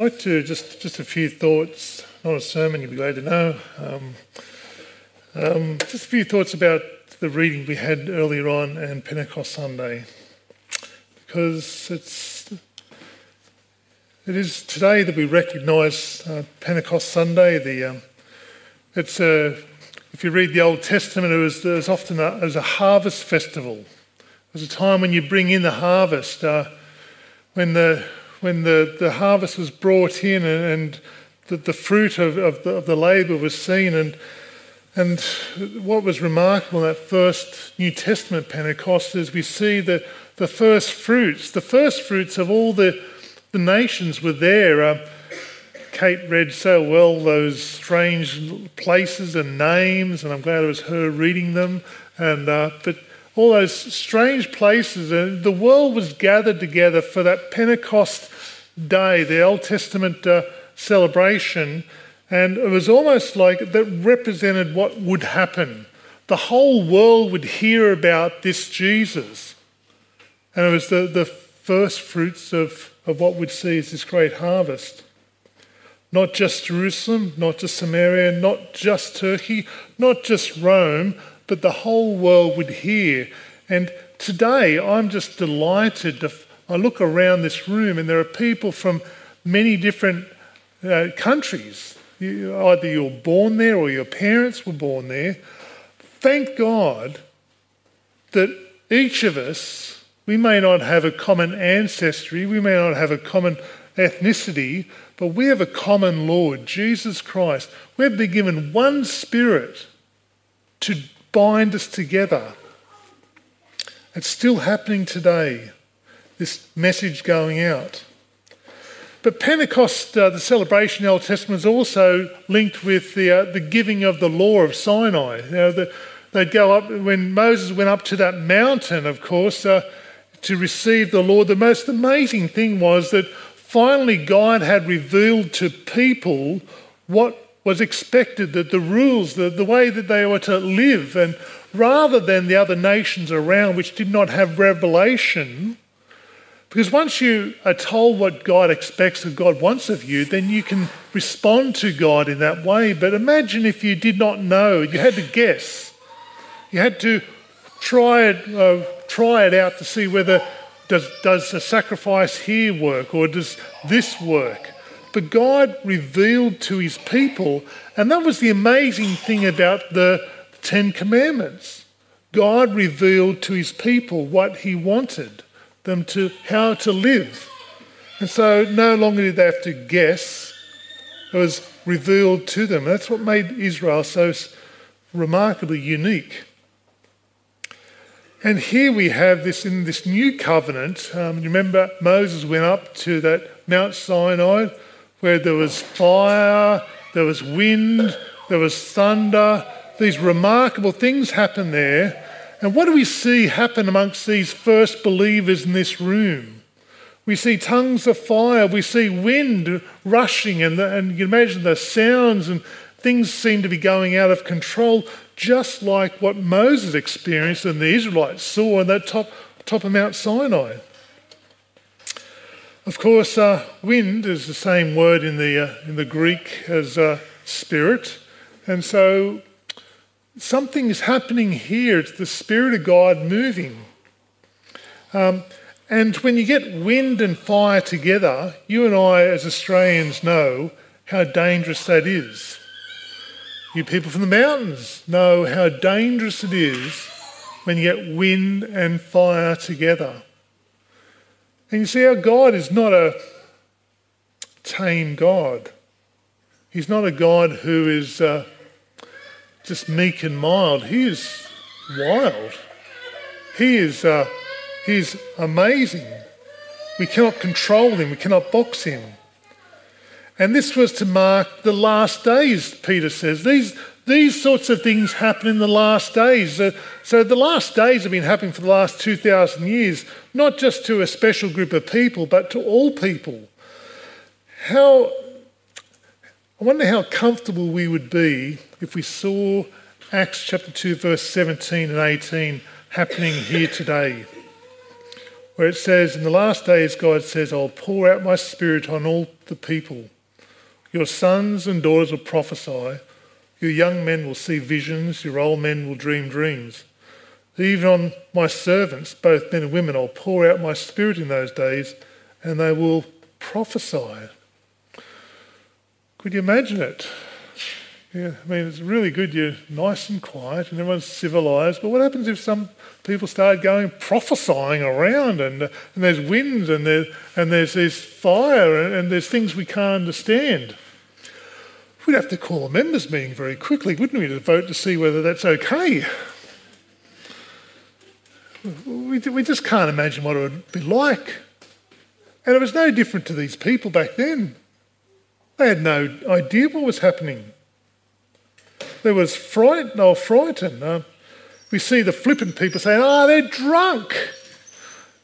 I'd like to just just a few thoughts, not a sermon. You'd be glad to know. Um, um, just a few thoughts about the reading we had earlier on and Pentecost Sunday, because it's it is today that we recognise uh, Pentecost Sunday. The um, it's a if you read the Old Testament, it was, it was often a, a harvest festival. It was a time when you bring in the harvest, uh, when the when the, the harvest was brought in and, and the, the fruit of, of the, of the labour was seen. And, and what was remarkable in that first New Testament Pentecost is we see the, the first fruits, the first fruits of all the, the nations were there. Uh, Kate read so well those strange places and names, and I'm glad it was her reading them. And uh, but all those strange places, and the world was gathered together for that Pentecost day, the Old Testament uh, celebration, and it was almost like that represented what would happen. The whole world would hear about this Jesus. And it was the, the first fruits of, of what we'd see as this great harvest. Not just Jerusalem, not just Samaria, not just Turkey, not just Rome, but the whole world would hear. And today, I'm just delighted to. I look around this room, and there are people from many different uh, countries. You, either you're born there or your parents were born there. Thank God that each of us, we may not have a common ancestry, we may not have a common ethnicity, but we have a common Lord, Jesus Christ. We've been given one spirit to bind us together. It's still happening today, this message going out. But Pentecost, uh, the celebration in the Old Testament, is also linked with the, uh, the giving of the law of Sinai. You know, the, they'd go up, when Moses went up to that mountain, of course, uh, to receive the law, the most amazing thing was that finally God had revealed to people what was expected that the rules, the, the way that they were to live, and rather than the other nations around which did not have revelation, because once you are told what God expects and God wants of you, then you can respond to God in that way. But imagine if you did not know, you had to guess. You had to try it, uh, try it out to see whether does, does a sacrifice here work or does this work. But God revealed to his people, and that was the amazing thing about the Ten Commandments. God revealed to his people what he wanted them to, how to live. And so no longer did they have to guess, it was revealed to them. That's what made Israel so remarkably unique. And here we have this in this new covenant. Um, remember, Moses went up to that Mount Sinai where there was fire, there was wind, there was thunder. These remarkable things happened there. And what do we see happen amongst these first believers in this room? We see tongues of fire, we see wind rushing, and, the, and you can imagine the sounds and things seem to be going out of control, just like what Moses experienced and the Israelites saw on that top, top of Mount Sinai. Of course, uh, wind is the same word in the, uh, in the Greek as uh, spirit. And so something is happening here. It's the Spirit of God moving. Um, and when you get wind and fire together, you and I, as Australians, know how dangerous that is. You people from the mountains know how dangerous it is when you get wind and fire together. And you see, our God is not a tame God. He's not a God who is uh, just meek and mild. He is wild. He is uh, amazing. We cannot control him. We cannot box him. And this was to mark the last days, Peter says. These, these sorts of things happen in the last days. So the last days have been happening for the last 2,000 years, not just to a special group of people, but to all people. How, I wonder how comfortable we would be if we saw Acts chapter 2, verse 17 and 18 happening here today, where it says, In the last days, God says, I'll pour out my spirit on all the people. Your sons and daughters will prophesy. Your young men will see visions. Your old men will dream dreams. Even on my servants, both men and women, I'll pour out my spirit in those days, and they will prophesy. Could you imagine it? Yeah, I mean, it's really good. You're nice and quiet and everyone's civilized. But what happens if some people start going prophesying around and, and there's winds and, there, and there's, there's fire and, and there's things we can't understand? We'd have to call a members' meeting very quickly, wouldn't we, to vote to see whether that's okay. We, we just can't imagine what it would be like. And it was no different to these people back then. They had no idea what was happening. There was fright, were frightened. Uh, we see the flippant people saying, oh, they're drunk.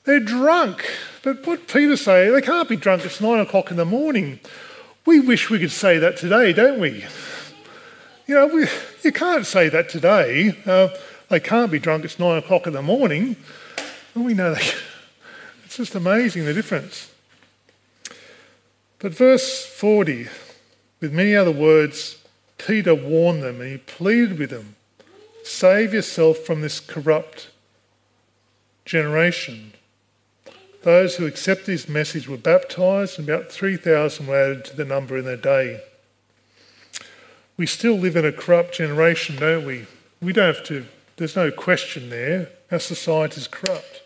They're drunk. But what Peter say, they can't be drunk, it's nine o'clock in the morning. We wish we could say that today, don't we? You know, we, you can't say that today. Uh, they can't be drunk, it's nine o'clock in the morning. And we know that. It's just amazing the difference. But verse 40, with many other words, Peter warned them and he pleaded with them save yourself from this corrupt generation. Those who accepted his message were baptized, and about 3,000 were added to the number in their day. We still live in a corrupt generation, don't we? We don't have to, there's no question there. Our society is corrupt.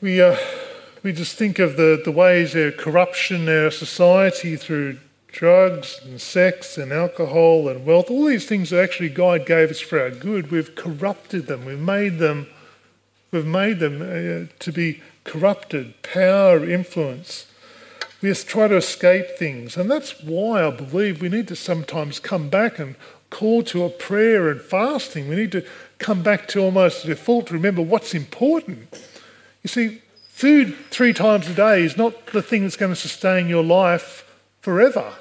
We, uh, we just think of the, the ways of corruption our society through drugs and sex and alcohol and wealth, all these things that actually God gave us for our good, we've corrupted them. We've made them, we've made them uh, to be corrupted, power, influence. We try to escape things. And that's why I believe we need to sometimes come back and call to a prayer and fasting. We need to come back to almost a default to remember what's important. You see, food three times a day is not the thing that's going to sustain your life forever.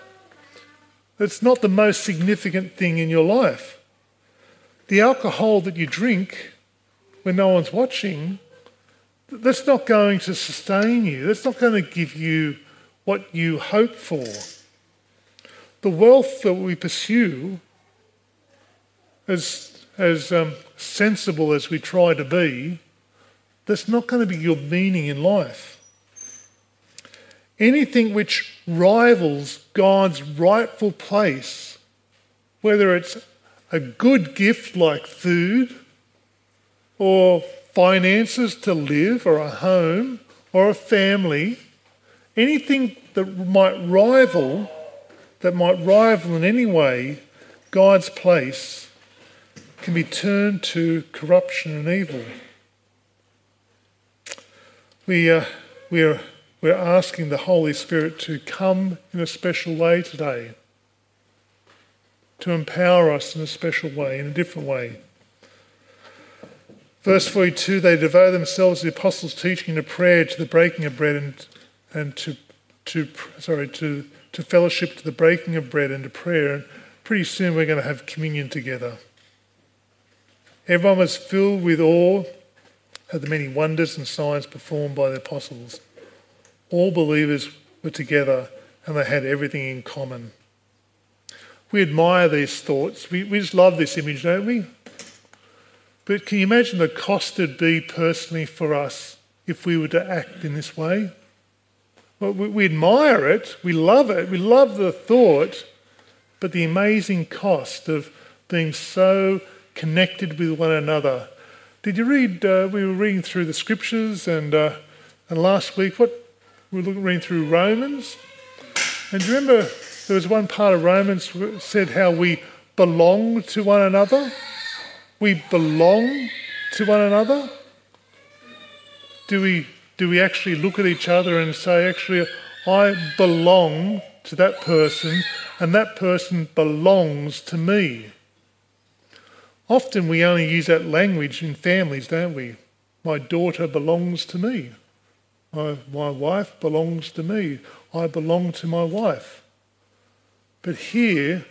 It's not the most significant thing in your life. The alcohol that you drink when no one's watching, that's not going to sustain you. That's not going to give you what you hope for. The wealth that we pursue, as, as um, sensible as we try to be, that's not going to be your meaning in life. Anything which rivals God's rightful place, whether it's a good gift like food, or finances to live, or a home, or a family, anything that might rival, that might rival in any way God's place, can be turned to corruption and evil. We, uh, we are we're asking the Holy Spirit to come in a special way today, to empower us in a special way, in a different way. Verse 42 they devote themselves to the apostles' teaching, to prayer, to the breaking of bread, and, and to, to, sorry, to, to fellowship, to the breaking of bread, and to prayer. And pretty soon we're going to have communion together. Everyone was filled with awe at the many wonders and signs performed by the apostles all believers were together and they had everything in common. We admire these thoughts. We, we just love this image, don't we? But can you imagine the cost it'd be personally for us if we were to act in this way? Well, we, we admire it, we love it, we love the thought, but the amazing cost of being so connected with one another. Did you read? Uh, we were reading through the scriptures, and uh, and last week, what we are reading through Romans. And do you remember there was one part of Romans said how we belong to one another? We belong to one another? Do we, do we actually look at each other and say, actually, I belong to that person and that person belongs to me? Often we only use that language in families, don't we? My daughter belongs to me. My, my wife belongs to me. I belong to my wife. But here,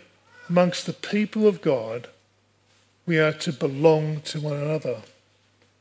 amongst the people of God, we are to belong to one another.